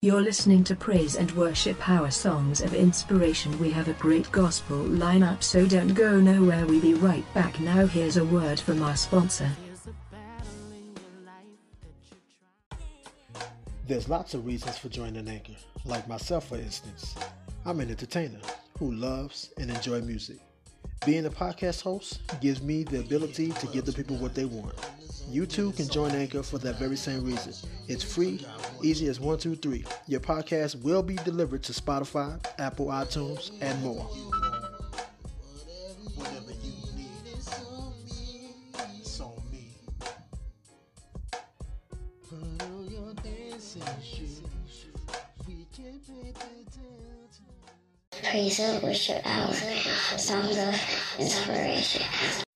You're listening to Praise and Worship Hour Songs of Inspiration. We have a great gospel lineup, so don't go nowhere. We'll be right back now. Here's a word from our sponsor. There's lots of reasons for joining Anchor, like myself, for instance. I'm an entertainer who loves and enjoy music. Being a podcast host gives me the ability to give the people what they want. You too can join Anchor for that very same reason. It's free, easy as one, two, three. Your podcast will be delivered to Spotify, Apple iTunes, and more. crazy, songs of inspiration.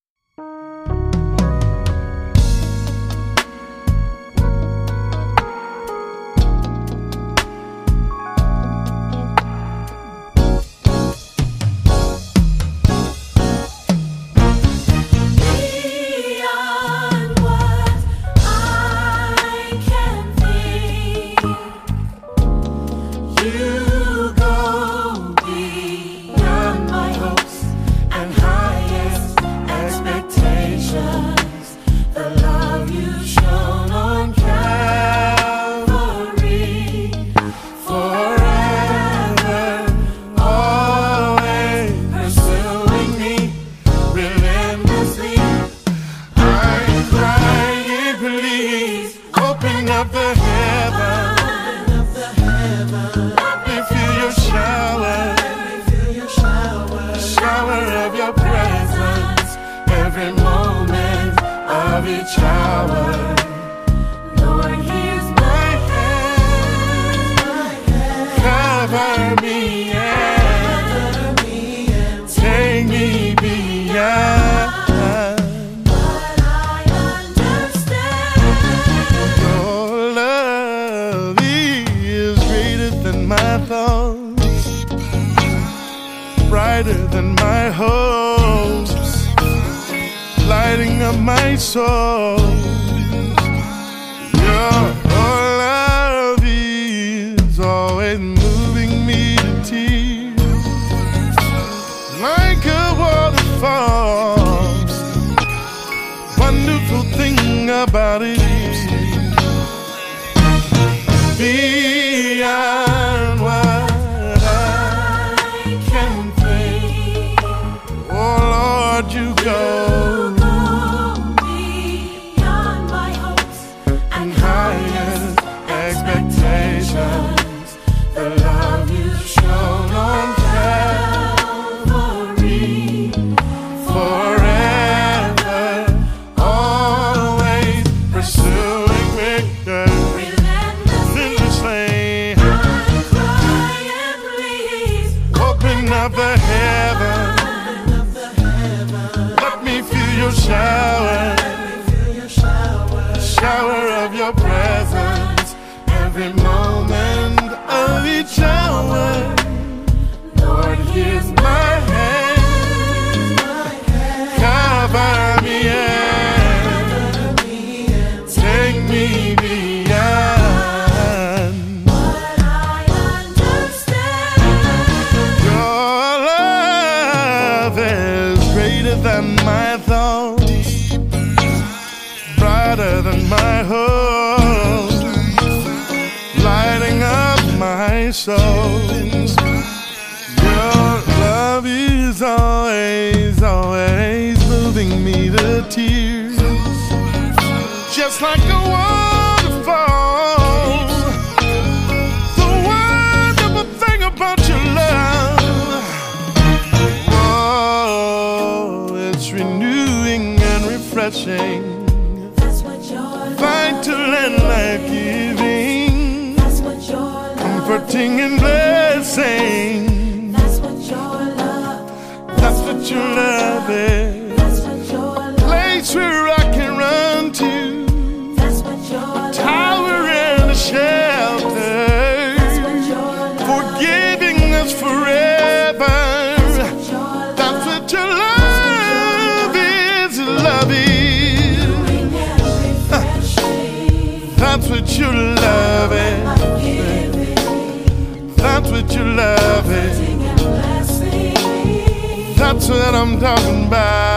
soul you love. That's what you love is. That's what I'm talking about.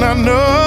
I know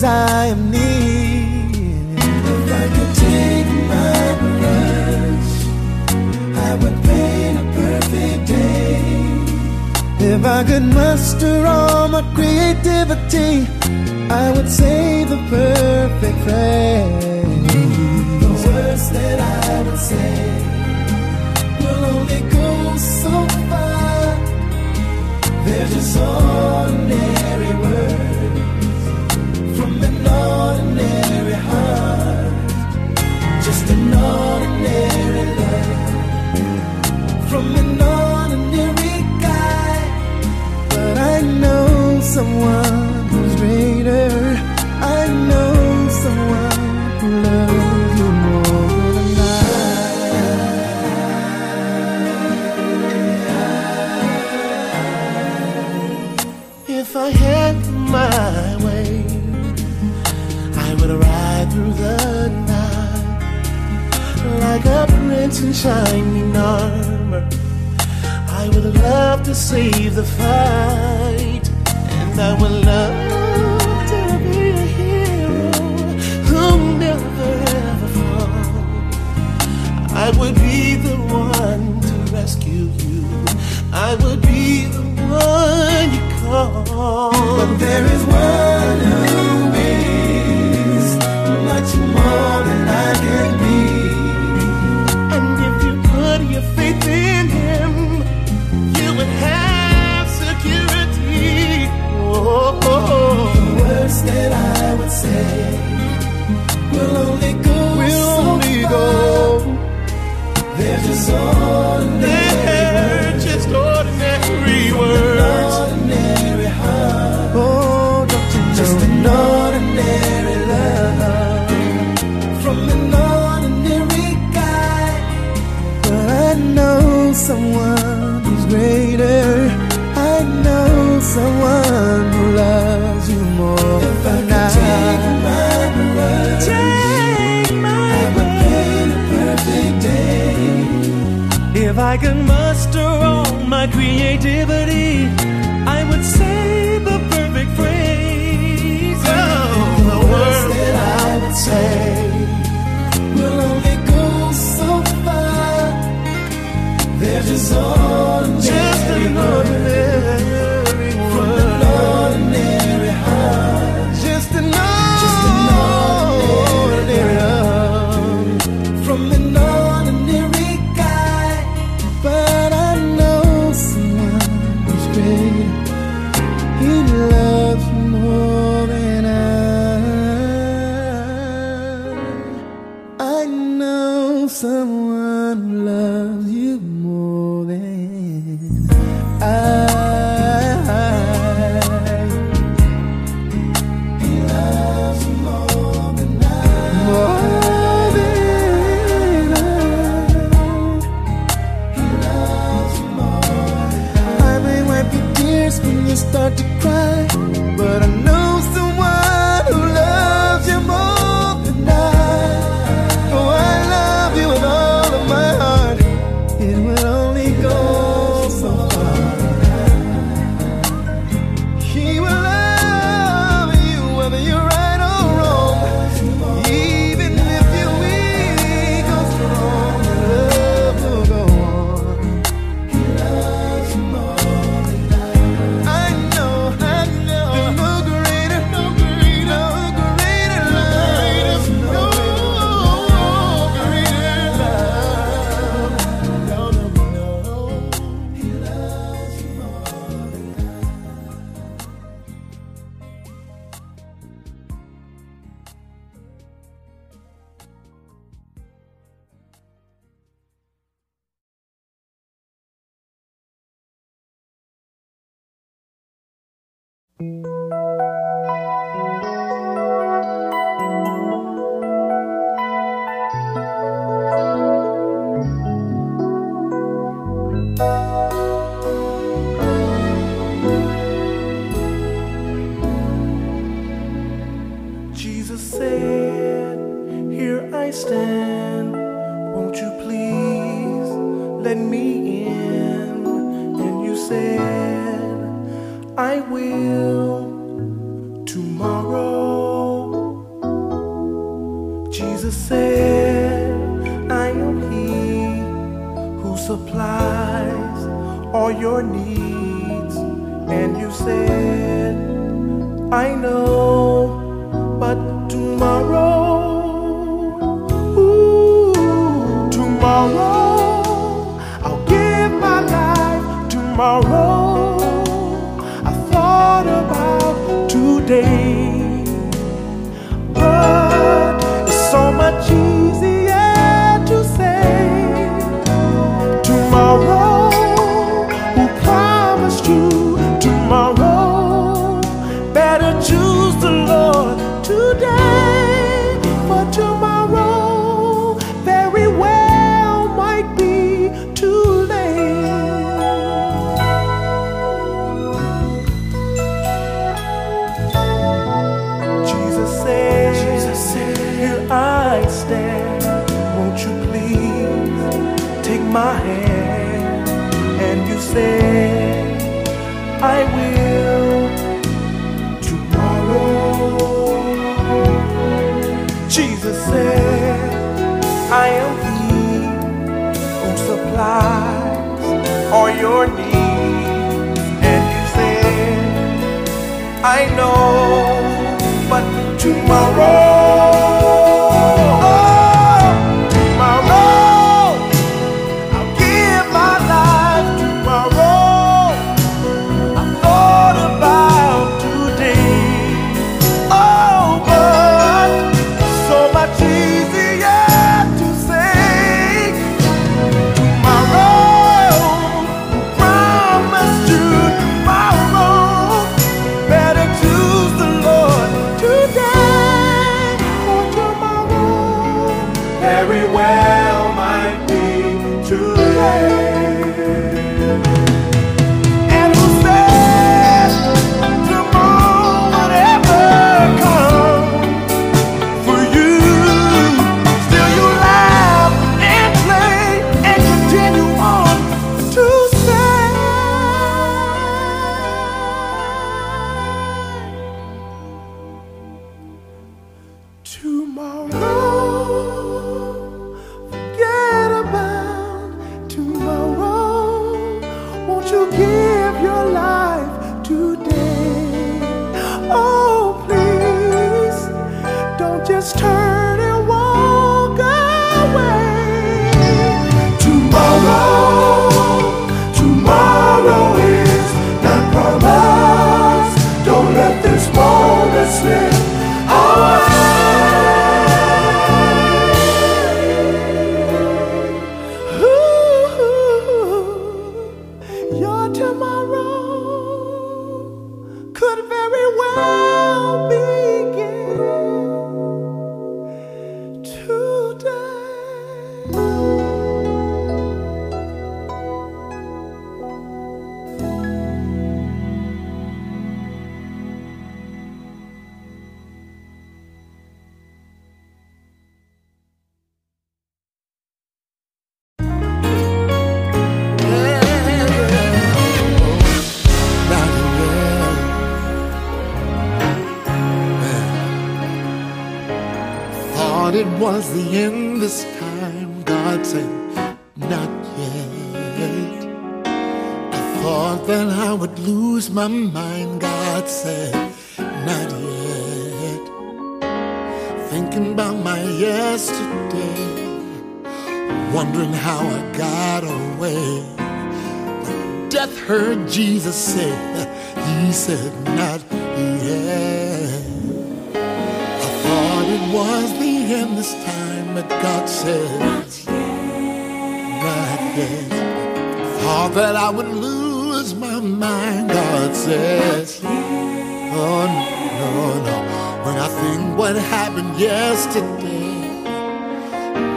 as I am near. If I could take my brush, I would paint a perfect day. If I could muster all my creativity, I would save the perfect phrase. prince in shining armor. I would love to save the fight, and I would love to be a hero who never ever falls. I would be the one to rescue you. I would be the one you call. But there is one. creativity. tomorrow. I'll give my life tomorrow. I am He who supplies all your needs. And you say, I know, but tomorrow.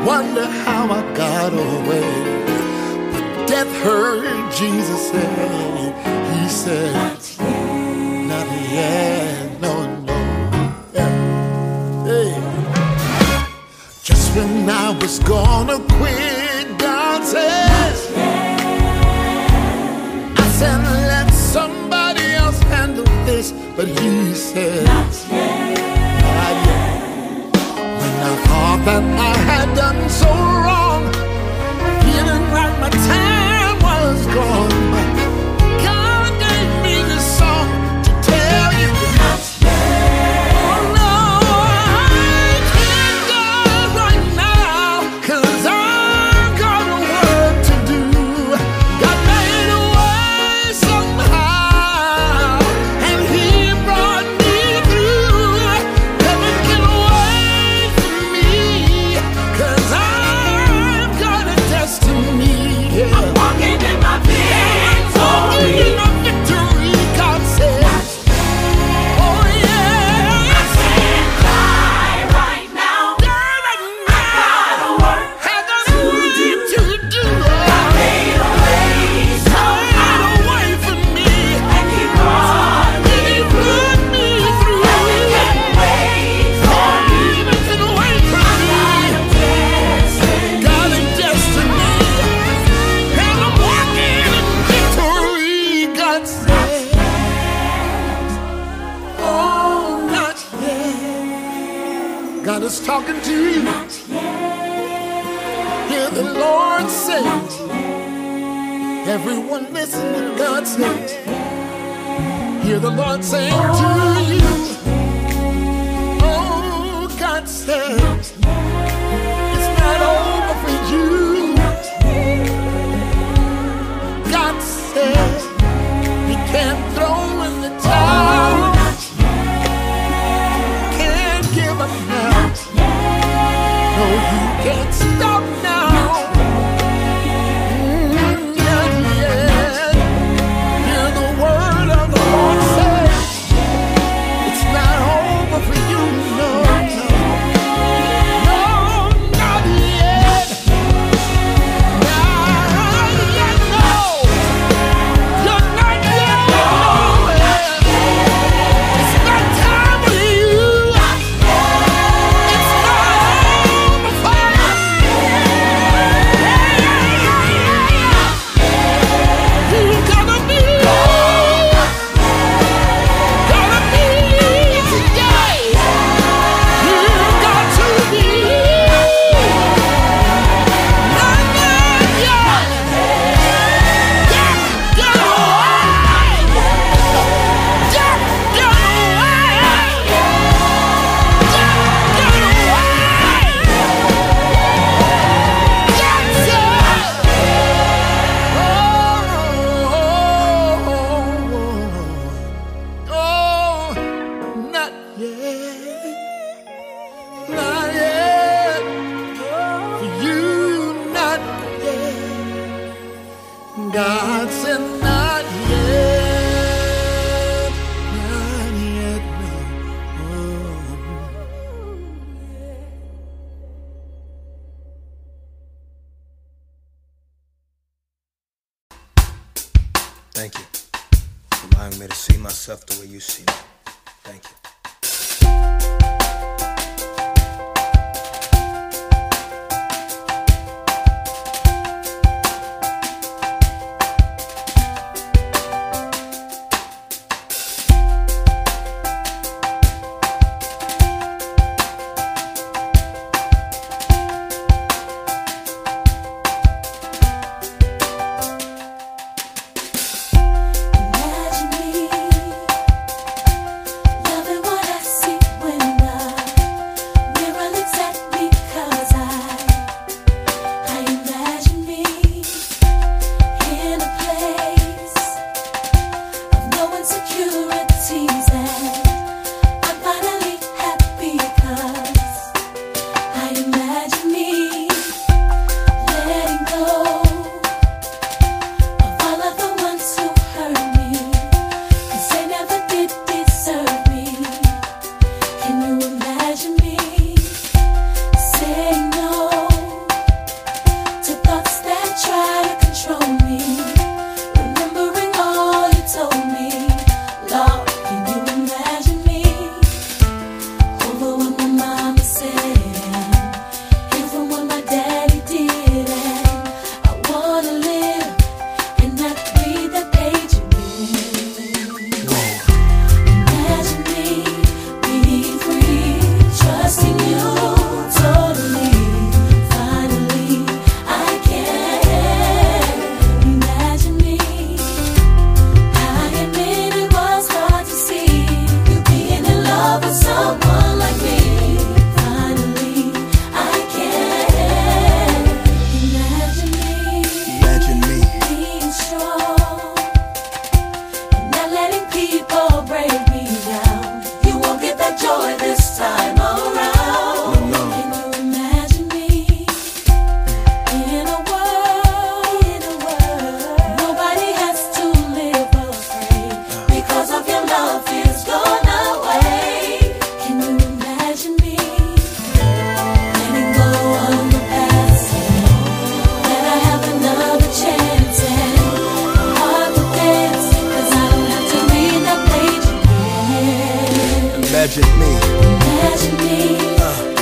wonder how I got away. But death heard Jesus say, He said, Not yet, not yet no, no. Yeah. Hey. Just when I was gonna quit, God says, I said, Let somebody else handle this, but He said, Not. that I had done so wrong. Feeling like my time. Imagine me. Imagine me. Uh.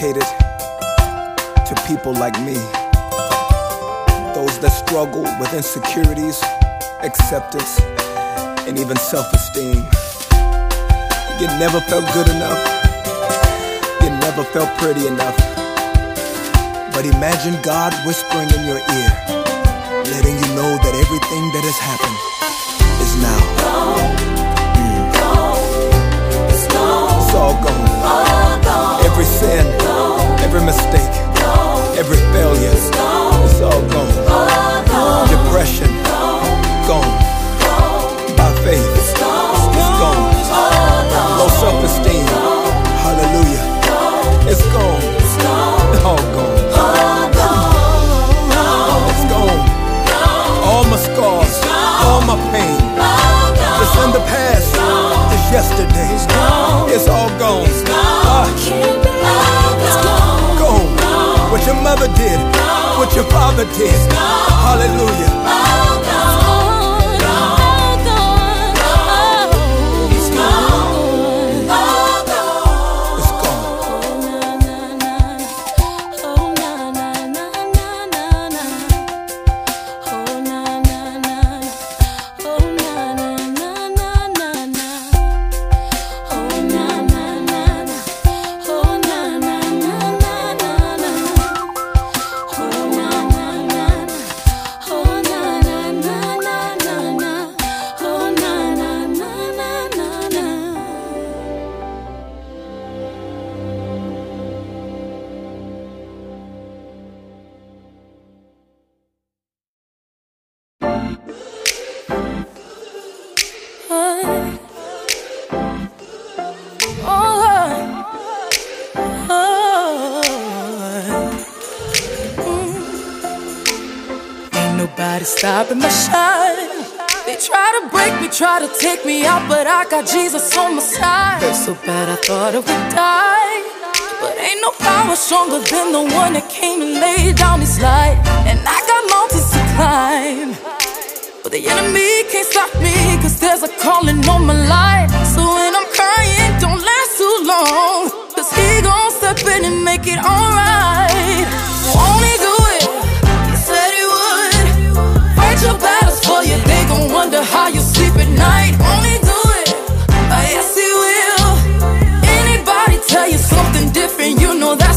dedicated to people like me. Those that struggle with insecurities, acceptance, and even self esteem. You never felt good enough. You never felt pretty enough. But imagine God whispering in your ear, letting you know that everything that has happened is now. Go. It's all gone. failure. It's all gone. Depression gone. By faith, it's gone. Low self esteem. Hallelujah. It's gone. did what your father did. Hallelujah. Try to take me out, but I got Jesus on my side. Felt so bad I thought I would die. But ain't no power stronger than the one that came and laid down his life. And I got mountains to climb. But the enemy can't stop me, cause there's a calling on my life. So when I'm crying, don't last too long. Cause he gon' step in and make it alright. Different, you know that's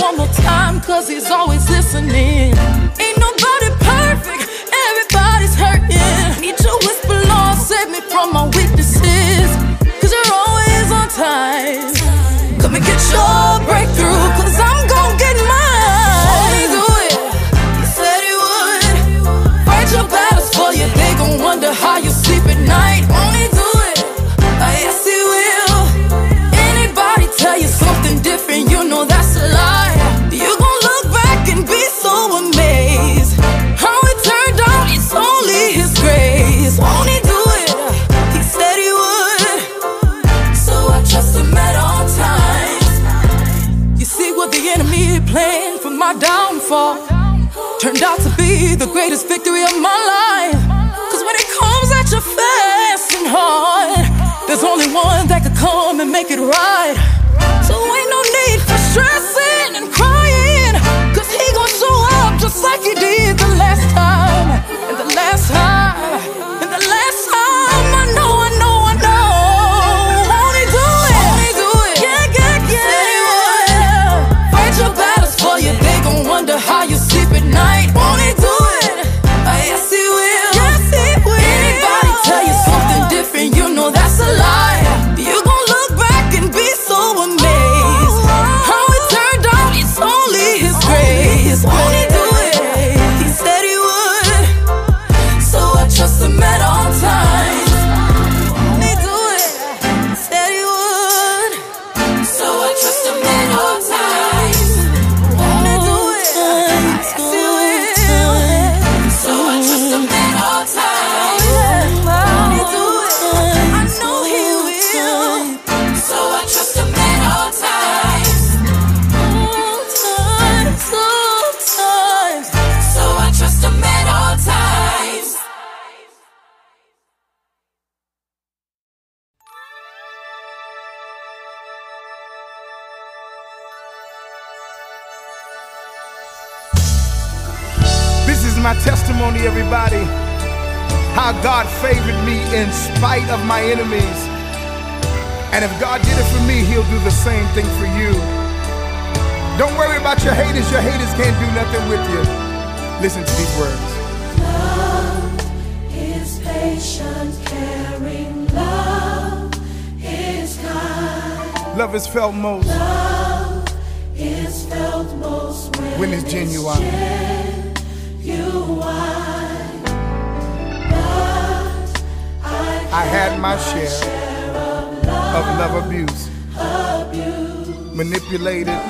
one more time, cause he's always my testimony, everybody. How God favored me in spite of my enemies. And if God did it for me, He'll do the same thing for you. Don't worry about your haters. Your haters can't do nothing with you. Listen to these words. Love is patient, caring, love is kind. Love is felt most Love is felt most when, when it's genuine. genuine. I had my share of love abuse, manipulated,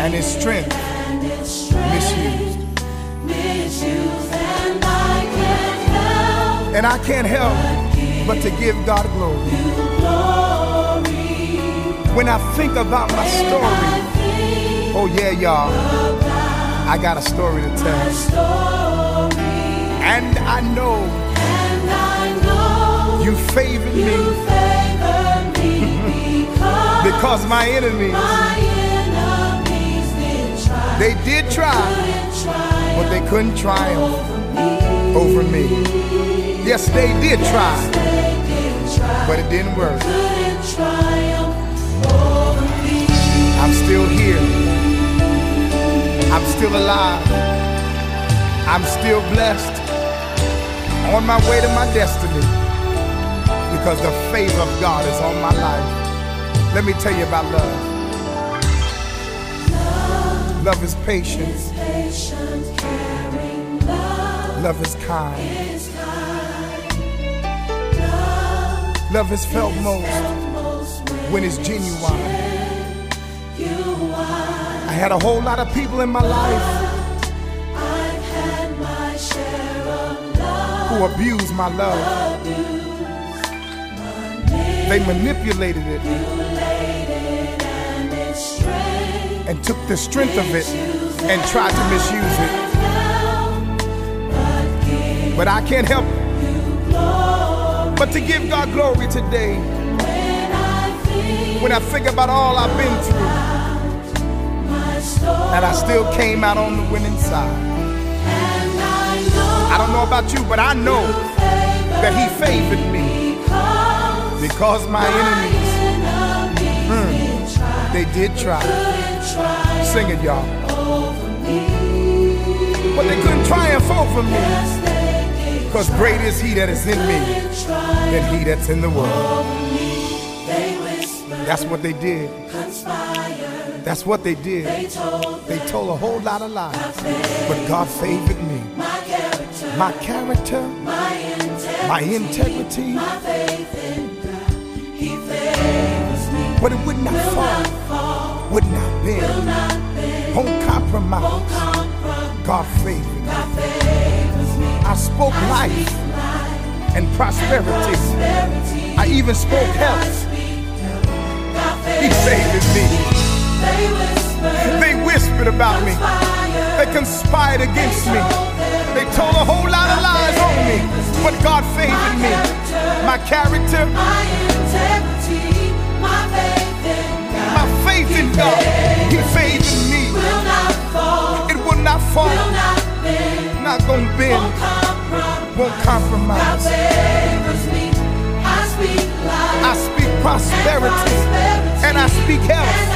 and its strength misused. And I can't help but to give God glory. When I think about my story, oh yeah, y'all, I got a story to tell. And I know. And you favored me. because my enemies, they did try, but they couldn't triumph over me. Yes, they did try, but it didn't work. I'm still here. I'm still alive. I'm still blessed. On my way to my destiny. because the favor of God is on my life. Let me tell you about love. Love is patient. Love is kind. Love is felt most when it's genuine. I had a whole lot of people in my life who abused my love. They manipulated it and took the strength of it and tried to misuse it. But I can't help but to give God glory today. When I think about all I've been through, and I still came out on the winning side. I don't know about you, but I know that He favored me because my enemies, hmm, they did try. Sing it, y'all. But they couldn't triumph over me because great is He that is in me than He that's in the world. That's what they did. That's what they did. They told a whole lot of lies. But God favored me. My character, my integrity, my faith. but it would not fall, would not bend, won't compromise. God favored me. I spoke life and prosperity. I even spoke health. He favored me. They whispered about me. They conspired against me. They told a whole lot of lies on me. But God favored me. My character, my integrity, my faith in God, He favored me. It will not fall, not gonna bend, won't compromise. I speak prosperity and I speak health.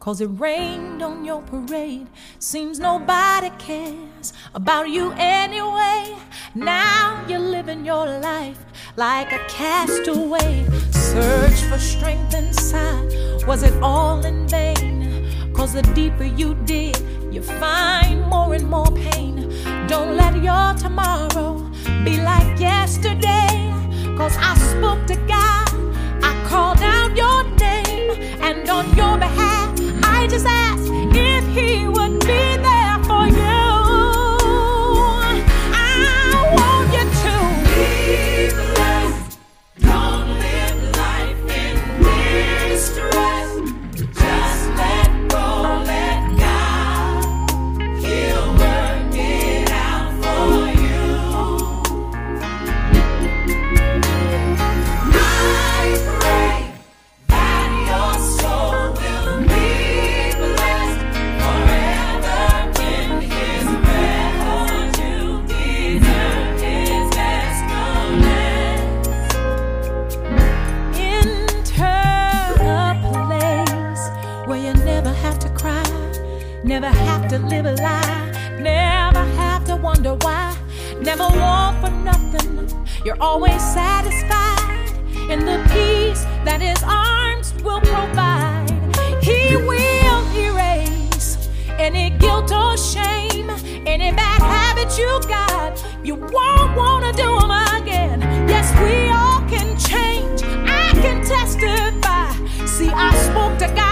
Cause it rained on your parade. Seems nobody cares about you anyway. Now you're living your life like a castaway. Search for strength inside. Was it all in vain? Cause the deeper you dig, you find more and more pain. Don't let your tomorrow be like yesterday. Cause I spoke to God, I called out your name, and on your behalf, just asked if He would be there live a lie. Never have to wonder why. Never want for nothing. You're always satisfied in the peace that His arms will provide. He will erase any guilt or shame, any bad habit you got. You won't want to do them again. Yes, we all can change. I can testify. See, I spoke to God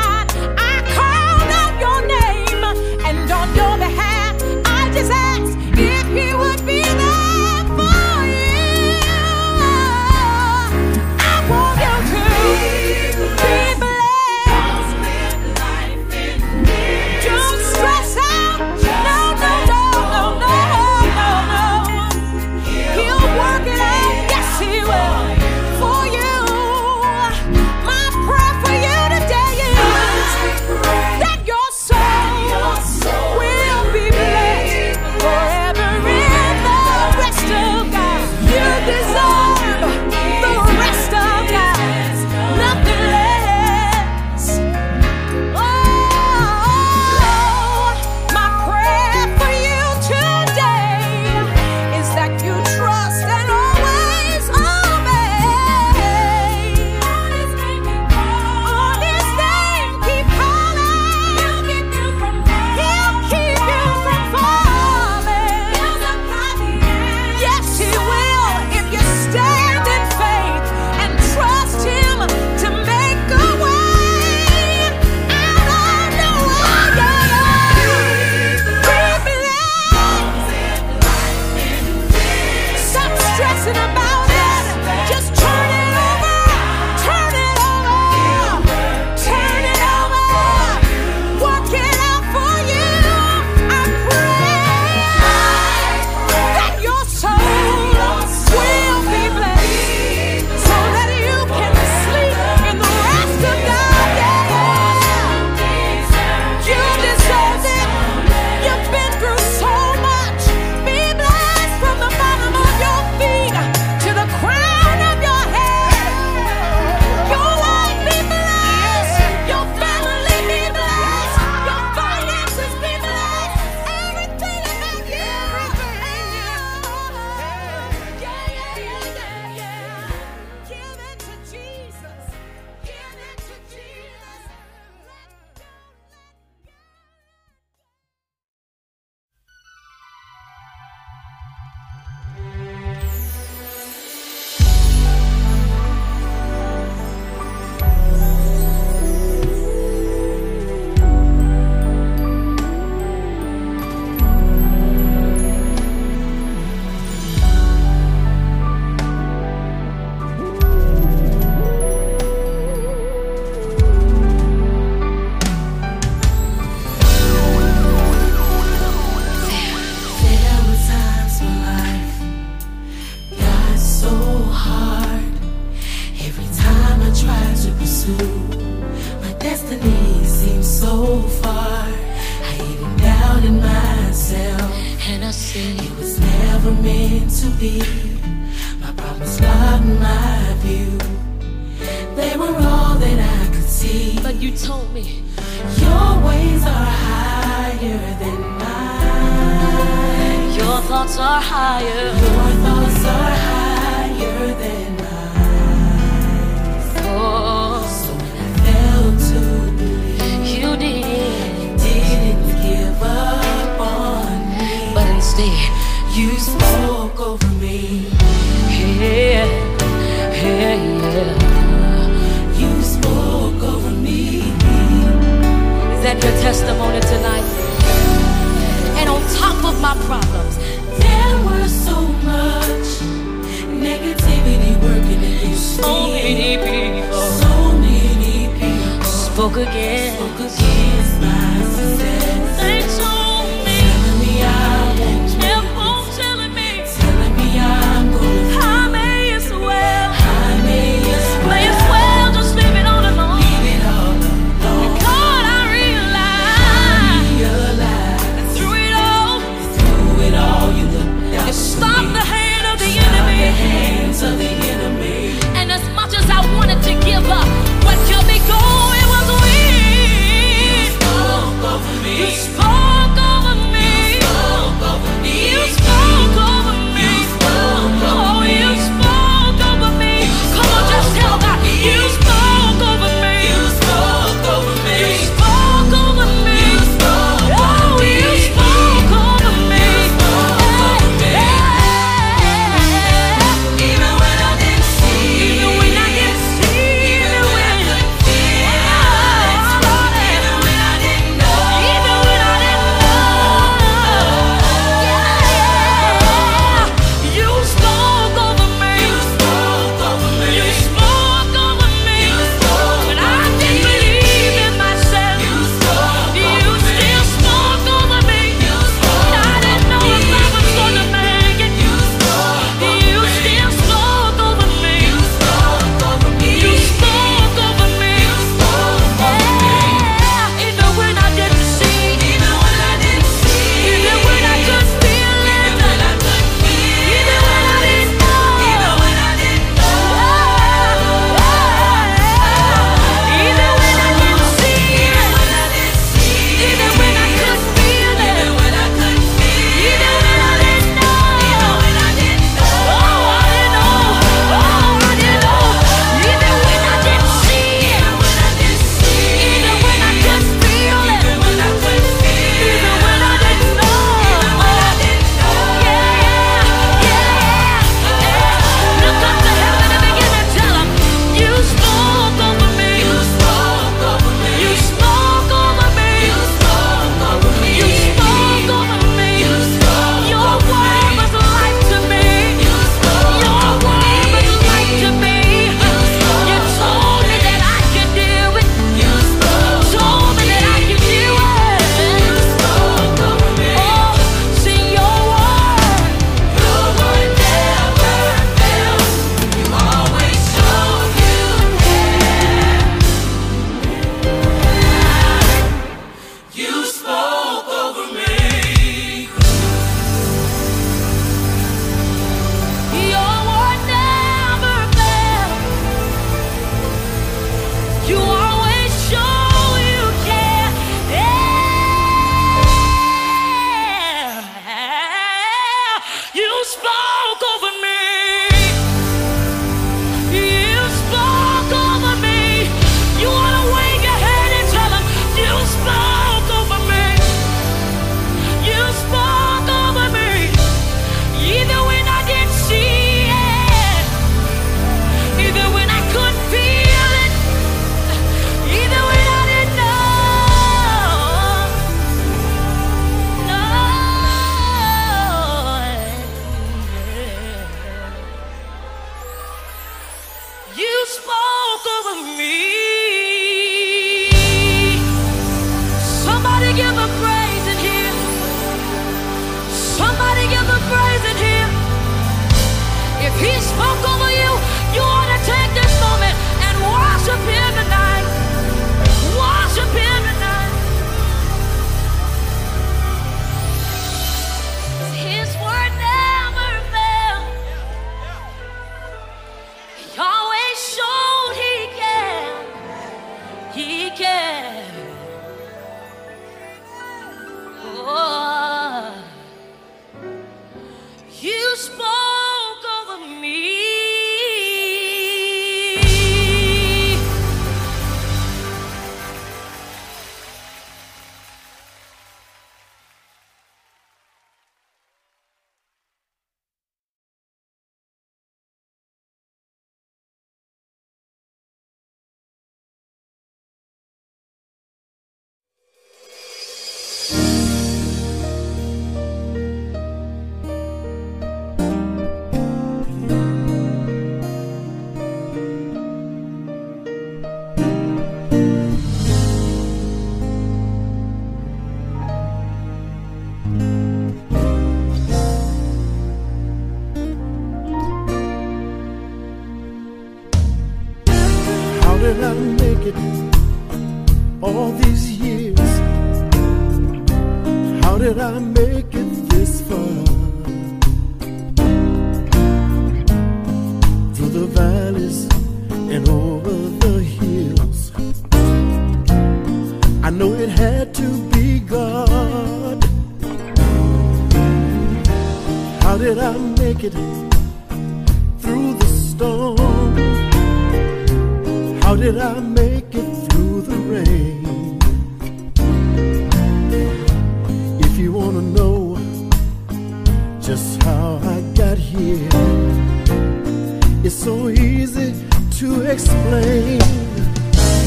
easy to explain.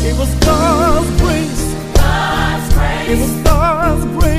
It was God's grace. God's grace. It was God's grace.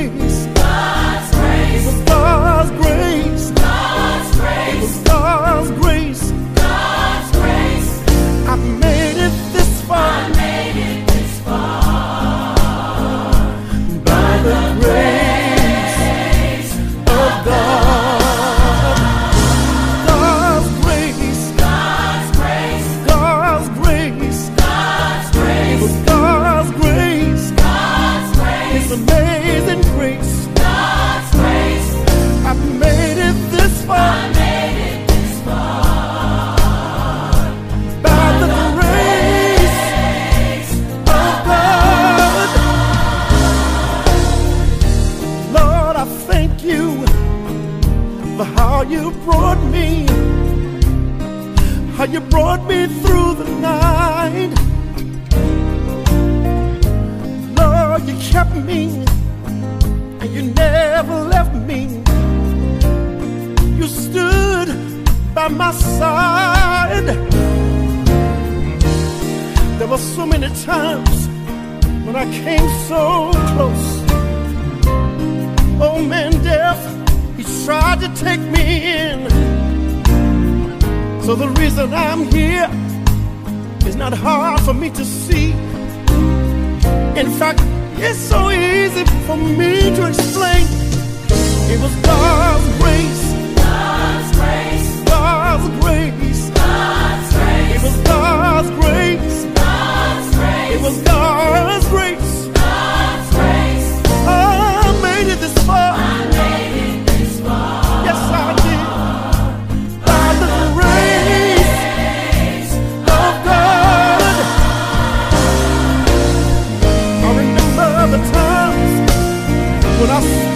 so many times when I came so close. Oh man, death, he tried to take me in. So the reason I'm here is not hard for me to see. In fact, it's so easy for me to explain. It was God's grace. was God's grace. I made it this far. Yes, I did. By, the, grace, of God. I remember the times when I.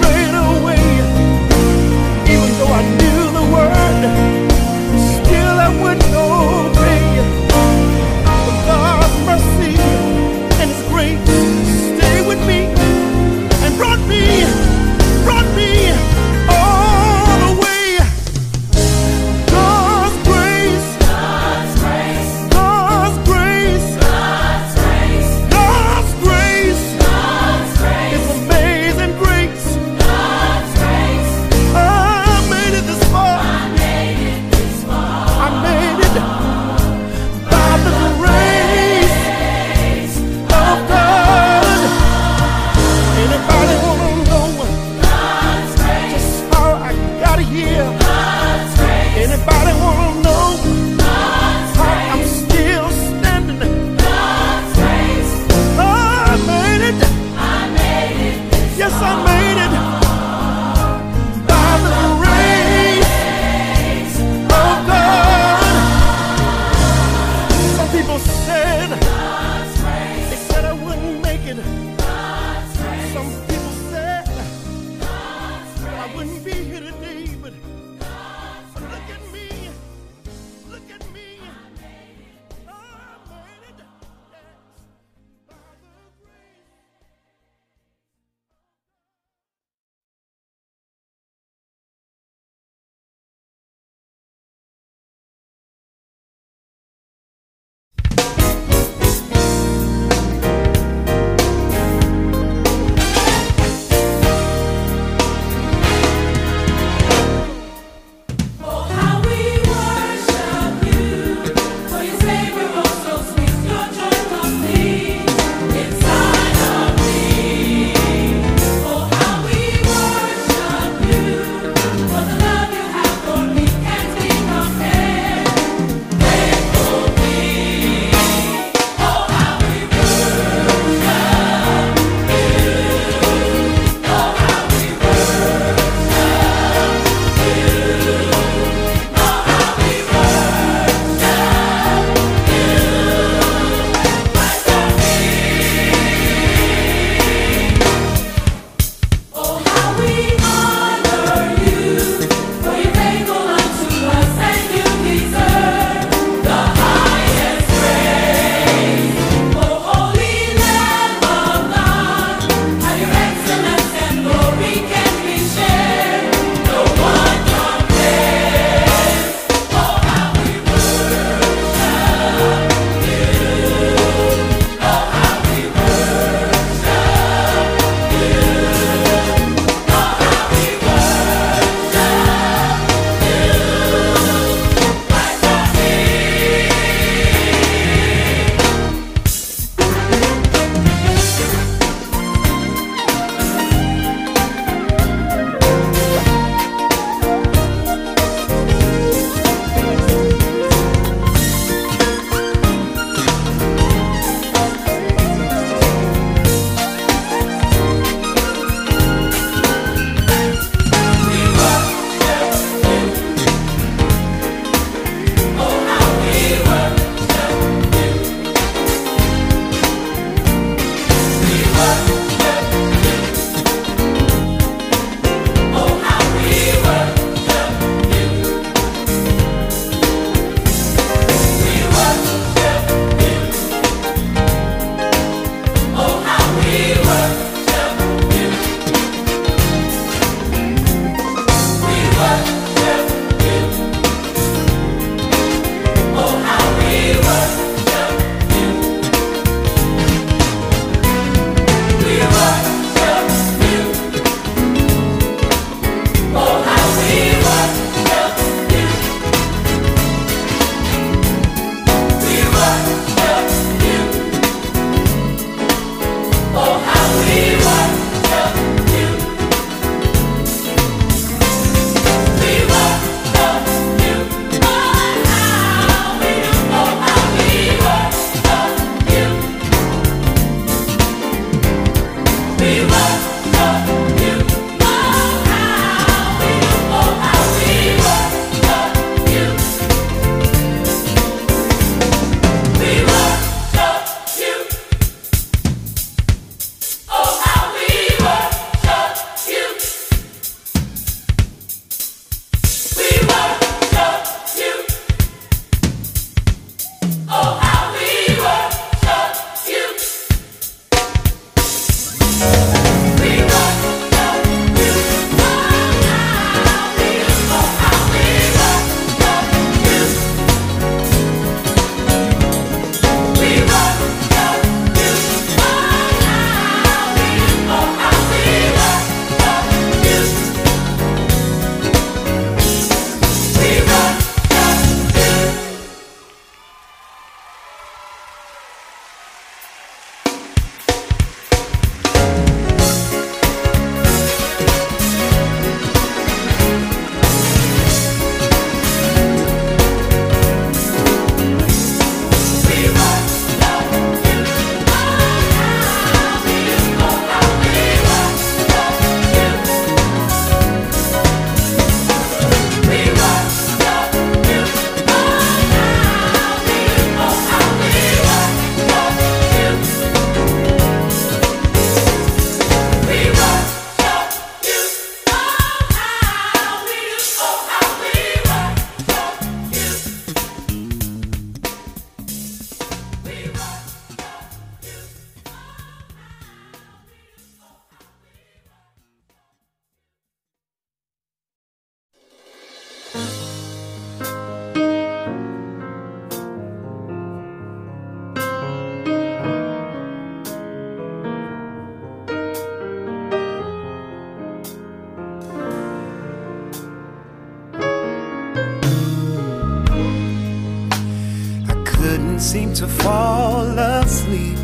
to fall asleep.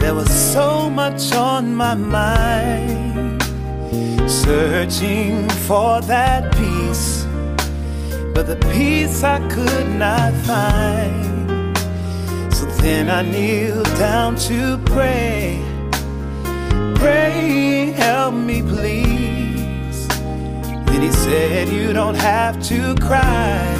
There was so much on my mind, searching for that peace, but the peace I could not find. So then I kneeled down to pray. Pray, help me, please. Then he said, You don't have to cry.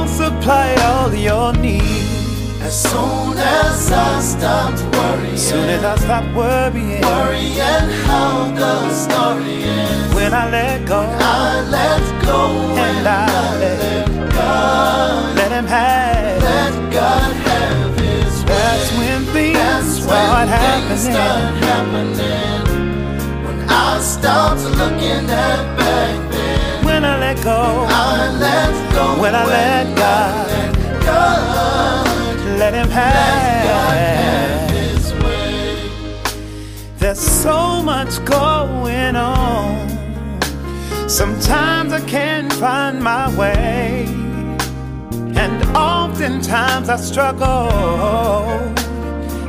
I'll supply all your needs. As soon as I stopped worrying, Soon as I stop worrying, worrying how the story ends, when I let go, I let go and I let God, let him have. let God have His way. That's when things That's start when things happening. start happening. When I stopped looking at When I let go, I let go. when I let God, God, let him have have. His way. There's so much going on. Sometimes I can't find my way, and oftentimes I struggle,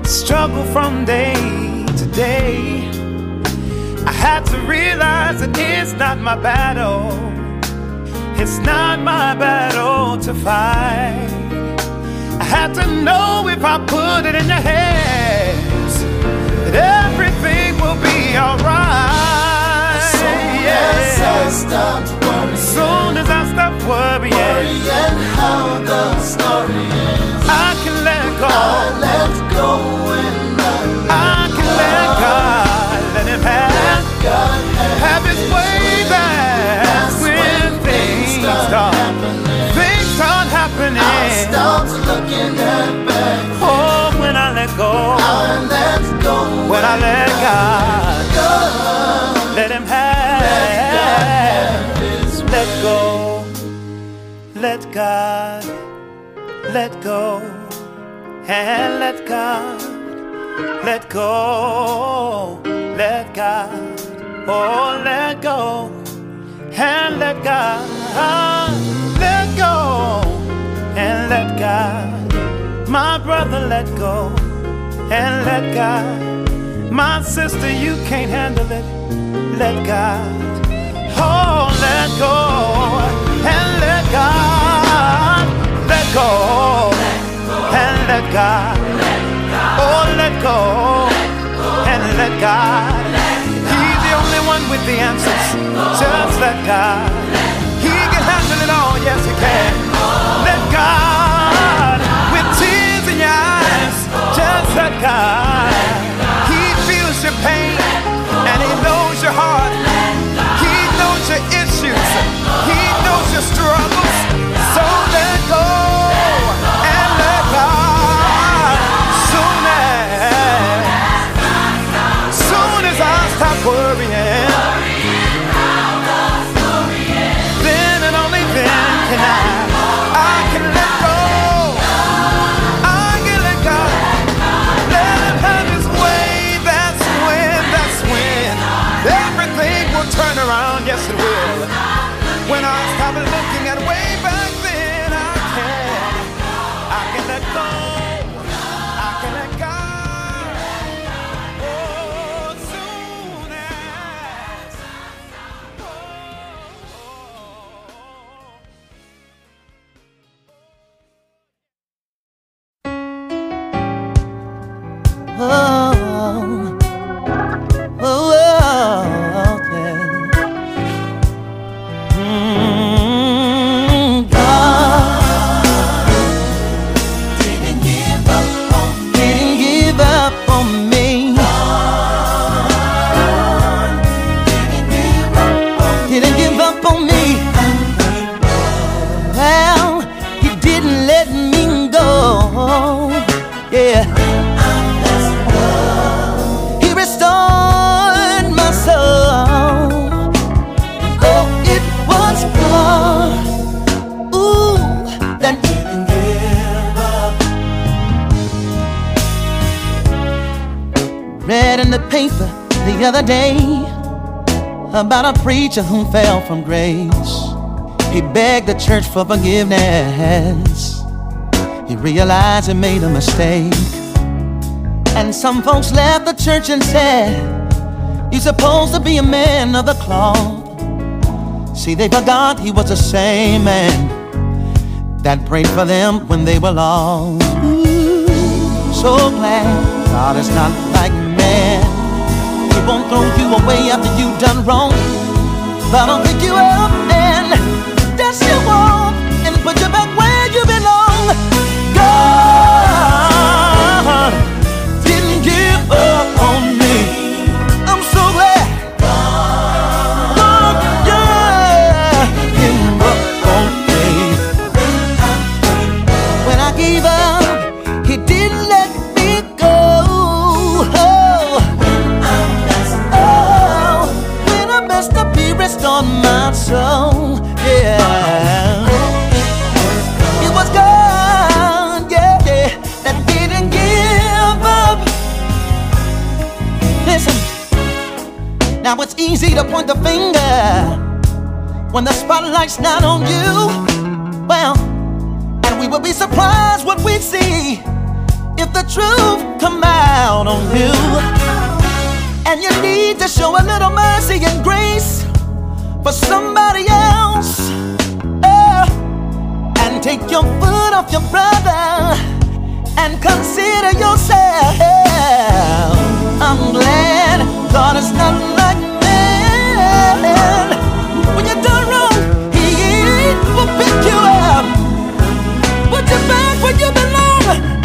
struggle from day to day. I had to realize that it's not my battle, it's not my battle to fight. I had to know if I put it in your hands when I let God, God, let Him have, His let go, let God, let go, and let God, let go, let God, oh, let go, and let God, let go, and let God, my brother, let go, and let God. My sister, you can't handle it. Let God. Oh, let go. And let God. Let go. And let God. Oh, let go. And let God. He's the only one with the answers. Just let God. He can handle it all. Yes, he can. Let God. With tears in your eyes. Just let God. He knows your struggles. So let go preacher who fell from grace. He begged the church for forgiveness. He realized he made a mistake. And some folks left the church and said, You're supposed to be a man of the cloth. See, they forgot he was the same man that prayed for them when they were lost. So glad God is not like man. He won't throw you away after you've done wrong. I'll pick you up and dust you off and put you back now it's easy to point the finger when the spotlight's not on you. Well, and we would be surprised what we'd see if the truth come out on you. And you need to show a little mercy and grace for somebody else. Oh, and take your foot off your brother and consider yourself. I'm glad God is not you up, put you back where you belong.